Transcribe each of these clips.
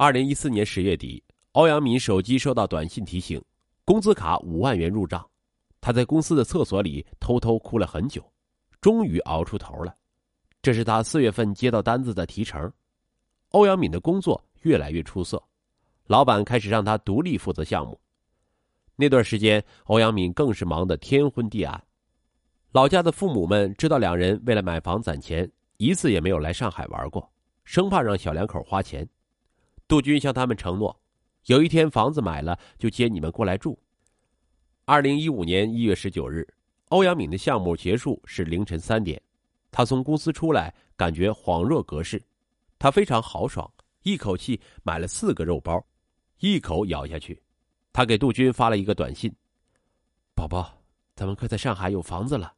二零一四年十月底，欧阳敏手机收到短信提醒，工资卡五万元入账。他在公司的厕所里偷偷哭了很久，终于熬出头了。这是他四月份接到单子的提成。欧阳敏的工作越来越出色，老板开始让他独立负责项目。那段时间，欧阳敏更是忙得天昏地暗。老家的父母们知道两人为了买房攒钱，一次也没有来上海玩过，生怕让小两口花钱。杜军向他们承诺，有一天房子买了就接你们过来住。二零一五年一月十九日，欧阳敏的项目结束是凌晨三点，他从公司出来，感觉恍若隔世。他非常豪爽，一口气买了四个肉包，一口咬下去。他给杜军发了一个短信：“宝宝，咱们快在上海有房子了。”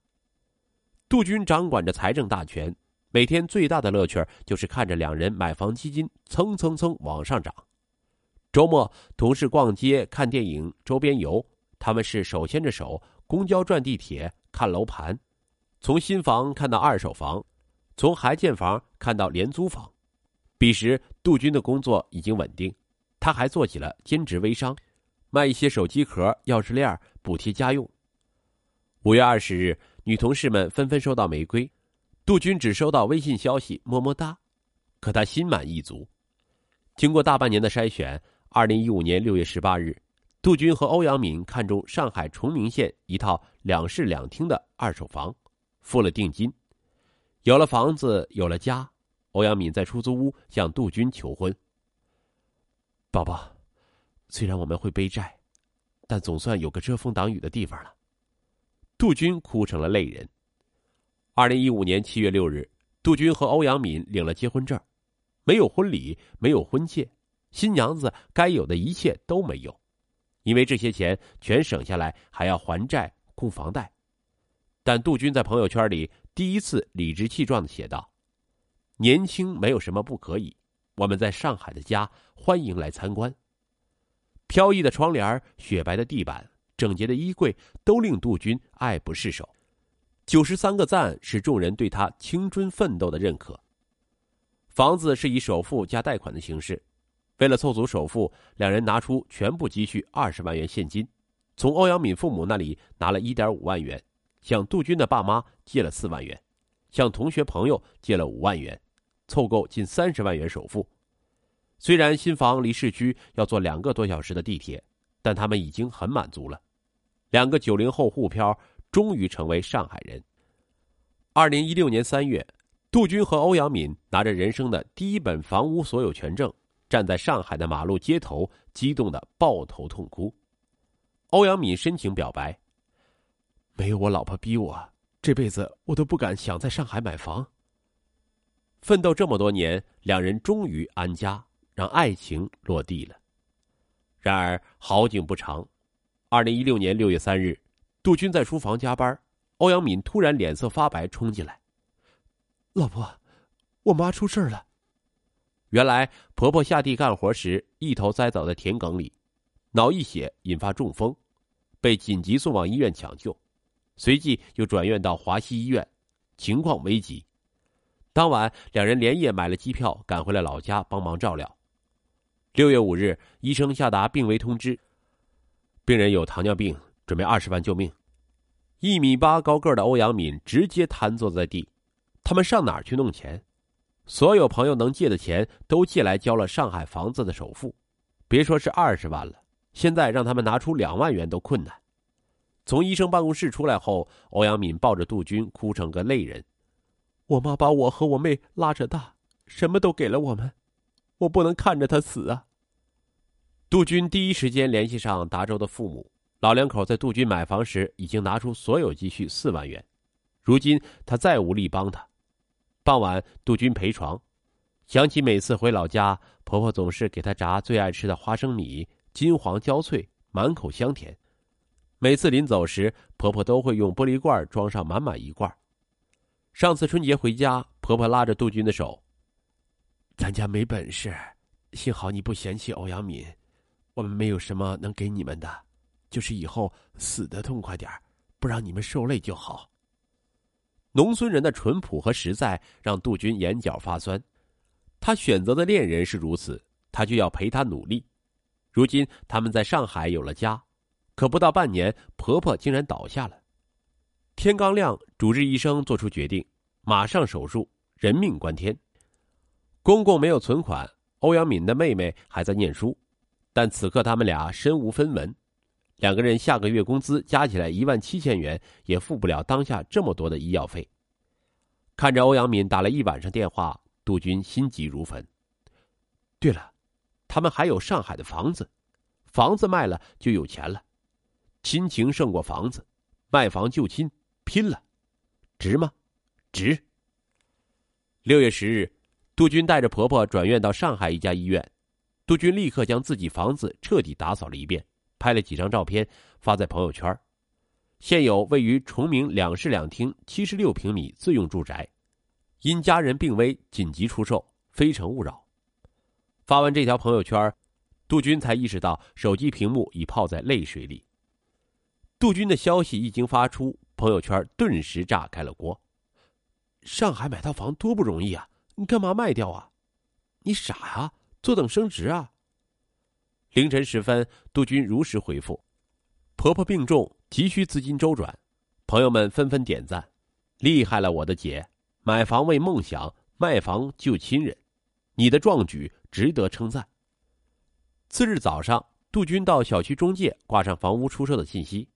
杜军掌管着财政大权。每天最大的乐趣就是看着两人买房基金蹭蹭蹭往上涨。周末同事逛街、看电影、周边游，他们是手牵着手，公交转地铁看楼盘，从新房看到二手房，从还建房看到廉租房。彼时杜军的工作已经稳定，他还做起了兼职微商，卖一些手机壳、钥匙链补贴家用。五月二十日，女同事们纷纷收到玫瑰。杜军只收到微信消息“么么哒”，可他心满意足。经过大半年的筛选，二零一五年六月十八日，杜军和欧阳敏看中上海崇明县一套两室两厅的二手房，付了定金。有了房子，有了家，欧阳敏在出租屋向杜军求婚。宝宝，虽然我们会背债，但总算有个遮风挡雨的地方了。杜军哭成了泪人。二零一五年七月六日，杜军和欧阳敏领了结婚证，没有婚礼，没有婚戒，新娘子该有的一切都没有，因为这些钱全省下来还要还债、供房贷。但杜军在朋友圈里第一次理直气壮的写道：“年轻没有什么不可以，我们在上海的家，欢迎来参观。”飘逸的窗帘、雪白的地板、整洁的衣柜，都令杜军爱不释手。九十三个赞是众人对他青春奋斗的认可。房子是以首付加贷款的形式，为了凑足首付，两人拿出全部积蓄二十万元现金，从欧阳敏父母那里拿了一点五万元，向杜军的爸妈借了四万元，向同学朋友借了五万元，凑够近三十万元首付。虽然新房离市区要坐两个多小时的地铁，但他们已经很满足了。两个九零后沪漂。终于成为上海人。二零一六年三月，杜军和欧阳敏拿着人生的第一本房屋所有权证，站在上海的马路街头，激动的抱头痛哭。欧阳敏深情表白：“没有我老婆逼我，这辈子我都不敢想在上海买房。”奋斗这么多年，两人终于安家，让爱情落地了。然而好景不长，二零一六年六月三日。杜军在书房加班，欧阳敏突然脸色发白，冲进来：“老婆，我妈出事了。”原来婆婆下地干活时一头栽倒在田埂里，脑溢血引发中风，被紧急送往医院抢救，随即又转院到华西医院，情况危急。当晚，两人连夜买了机票，赶回了老家帮忙照料。六月五日，医生下达病危通知，病人有糖尿病。准备二十万救命！一米八高个的欧阳敏直接瘫坐在地。他们上哪儿去弄钱？所有朋友能借的钱都借来交了上海房子的首付，别说是二十万了，现在让他们拿出两万元都困难。从医生办公室出来后，欧阳敏抱着杜军哭成个泪人。我妈把我和我妹拉扯大，什么都给了我们，我不能看着她死啊！杜军第一时间联系上达州的父母。老两口在杜军买房时已经拿出所有积蓄四万元，如今他再无力帮他。傍晚，杜军陪床，想起每次回老家，婆婆总是给他炸最爱吃的花生米，金黄焦脆，满口香甜。每次临走时，婆婆都会用玻璃罐装上满满一罐。上次春节回家，婆婆拉着杜军的手：“咱家没本事，幸好你不嫌弃欧阳敏，我们没有什么能给你们的。”就是以后死的痛快点不让你们受累就好。农村人的淳朴和实在让杜军眼角发酸，他选择的恋人是如此，他就要陪她努力。如今他们在上海有了家，可不到半年，婆婆竟然倒下了。天刚亮，主治医生做出决定，马上手术，人命关天。公公没有存款，欧阳敏的妹妹还在念书，但此刻他们俩身无分文，两个人下个月工资加起来一万七千元，也付不了当下这么多的医药费。看着欧阳敏打了一晚上电话，杜军心急如焚。对了，他们还有上海的房子，房子卖了就有钱了，亲情胜过房子，卖房救亲。拼了，值吗？值。六月十日，杜军带着婆婆转院到上海一家医院，杜军立刻将自己房子彻底打扫了一遍，拍了几张照片发在朋友圈。现有位于崇明两室两厅七十六平米自用住宅，因家人病危紧急出售，非诚勿扰。发完这条朋友圈，杜军才意识到手机屏幕已泡在泪水里。杜军的消息一经发出。朋友圈顿时炸开了锅。上海买套房多不容易啊！你干嘛卖掉啊？你傻呀？坐等升值啊！凌晨时分，杜军如实回复：“婆婆病重，急需资金周转。”朋友们纷纷点赞：“厉害了，我的姐！买房为梦想，卖房救亲人，你的壮举值得称赞。”次日早上，杜军到小区中介挂上房屋出售的信息。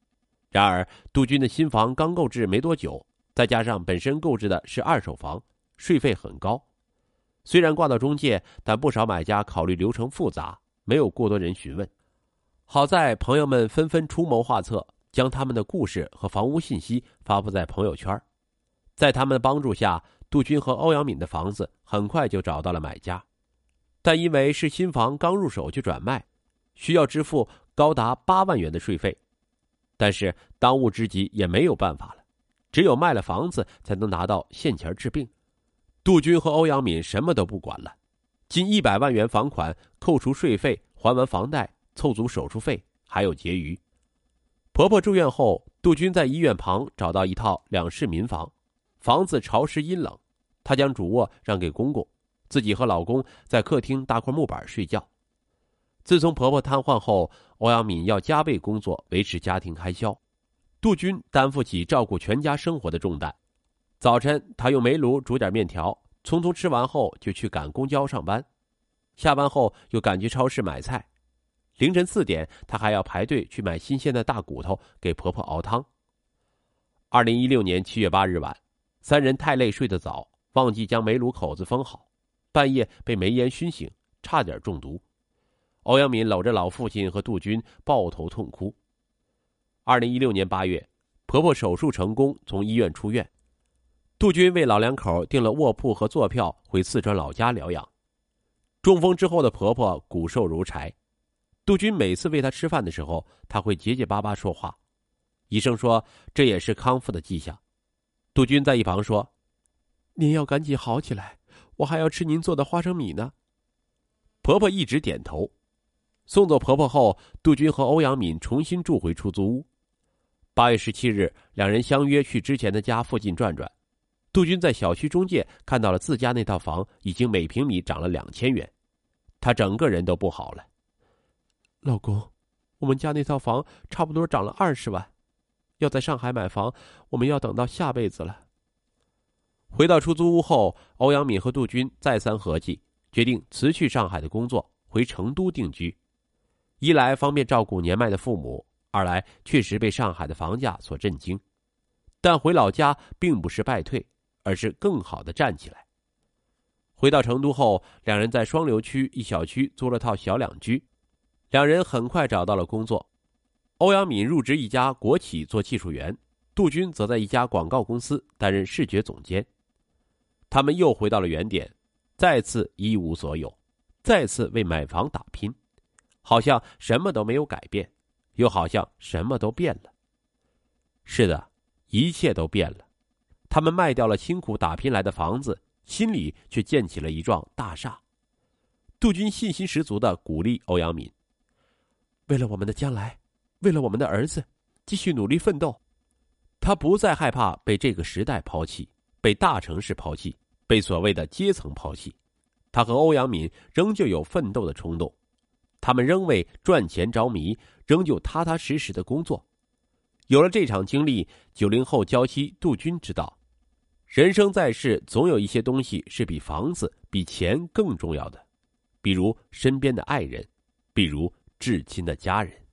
然而，杜军的新房刚购置没多久，再加上本身购置的是二手房，税费很高。虽然挂到中介，但不少买家考虑流程复杂，没有过多人询问。好在朋友们纷纷出谋划策，将他们的故事和房屋信息发布在朋友圈。在他们的帮助下，杜军和欧阳敏的房子很快就找到了买家，但因为是新房刚入手就转卖，需要支付高达八万元的税费。但是当务之急也没有办法了，只有卖了房子才能拿到现钱治病。杜军和欧阳敏什么都不管了，近一百万元房款扣除税费，还完房贷，凑足手术费，还有结余。婆婆住院后，杜军在医院旁找到一套两室民房，房子潮湿阴冷，她将主卧让给公公，自己和老公在客厅搭块木板睡觉。自从婆婆瘫痪后，欧阳敏要加倍工作维持家庭开销，杜军担负起照顾全家生活的重担。早晨，他用煤炉煮点面条，匆匆吃完后就去赶公交上班；下班后又赶去超市买菜。凌晨四点，他还要排队去买新鲜的大骨头给婆婆熬汤。二零一六年七月八日晚，三人太累睡得早，忘记将煤炉口子封好，半夜被煤烟熏醒，差点中毒。欧阳敏搂着老父亲和杜军抱头痛哭。二零一六年八月，婆婆手术成功，从医院出院。杜军为老两口订了卧铺和坐票回四川老家疗养。中风之后的婆婆骨瘦如柴，杜军每次喂她吃饭的时候，她会结结巴巴说话。医生说这也是康复的迹象。杜军在一旁说：“您要赶紧好起来，我还要吃您做的花生米呢。”婆婆一直点头。送走婆婆后，杜军和欧阳敏重新住回出租屋。八月十七日，两人相约去之前的家附近转转。杜军在小区中介看到了自家那套房已经每平米涨了两千元，他整个人都不好了。老公，我们家那套房差不多涨了二十万，要在上海买房，我们要等到下辈子了。回到出租屋后，欧阳敏和杜军再三合计，决定辞去上海的工作，回成都定居。一来方便照顾年迈的父母，二来确实被上海的房价所震惊。但回老家并不是败退，而是更好的站起来。回到成都后，两人在双流区一小区租了套小两居，两人很快找到了工作。欧阳敏入职一家国企做技术员，杜军则在一家广告公司担任视觉总监。他们又回到了原点，再次一无所有，再次为买房打拼。好像什么都没有改变，又好像什么都变了。是的，一切都变了。他们卖掉了辛苦打拼来的房子，心里却建起了一幢大厦。杜军信心十足的鼓励欧阳敏：“为了我们的将来，为了我们的儿子，继续努力奋斗。”他不再害怕被这个时代抛弃，被大城市抛弃，被所谓的阶层抛弃。他和欧阳敏仍旧有奋斗的冲动，他们仍为赚钱着迷，仍旧踏踏实实的工作。有了这场经历，九零后娇妻杜军知道，人生在世，总有一些东西是比房子、比钱更重要的，比如身边的爱人，比如至亲的家人。